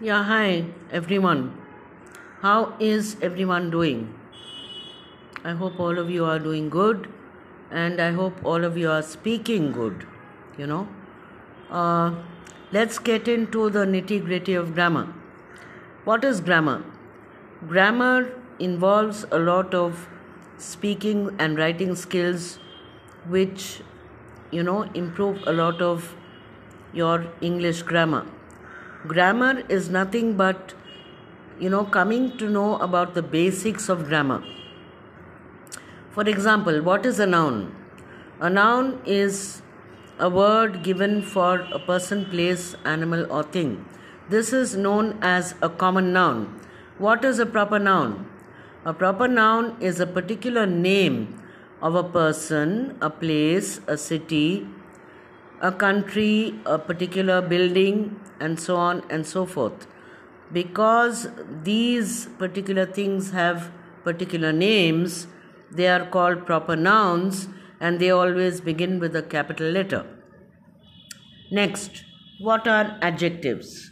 Yeah, hi everyone. How is everyone doing? I hope all of you are doing good and I hope all of you are speaking good. You know, uh, let's get into the nitty gritty of grammar. What is grammar? Grammar involves a lot of speaking and writing skills which you know improve a lot of your English grammar grammar is nothing but you know coming to know about the basics of grammar. For example what is a noun? A noun is a word given for a person place animal or thing. This is known as a common noun. What is a proper noun? A proper noun is a particular name of a person a place a city a country, a particular building, and so on and so forth. Because these particular things have particular names, they are called proper nouns and they always begin with a capital letter. Next, what are adjectives?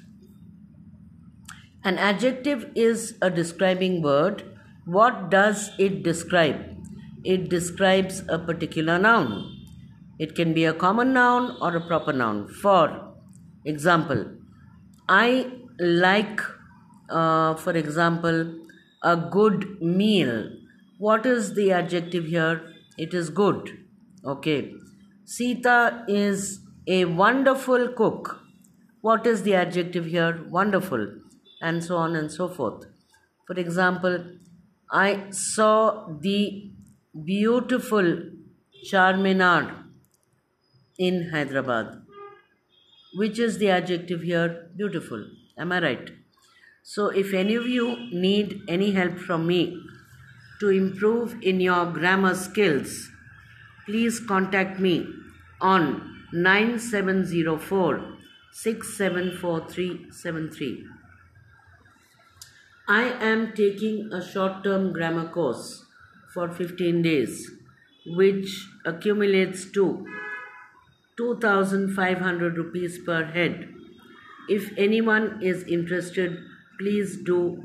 An adjective is a describing word. What does it describe? It describes a particular noun. It can be a common noun or a proper noun. For example, I like, uh, for example, a good meal. What is the adjective here? It is good. Okay. Sita is a wonderful cook. What is the adjective here? Wonderful. And so on and so forth. For example, I saw the beautiful Charminar in Hyderabad. Which is the adjective here? Beautiful. Am I right? So, if any of you need any help from me to improve in your grammar skills, please contact me on 9704 674373. I am taking a short term grammar course for 15 days, which accumulates to 2500 rupees per head. If anyone is interested, please do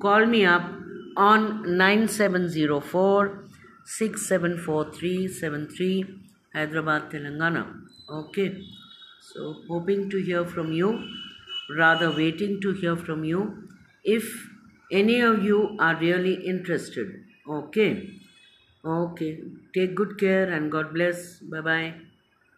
call me up on 9704 674373 Hyderabad, Telangana. Okay, so hoping to hear from you, rather waiting to hear from you. If any of you are really interested, okay, okay, take good care and God bless. Bye bye.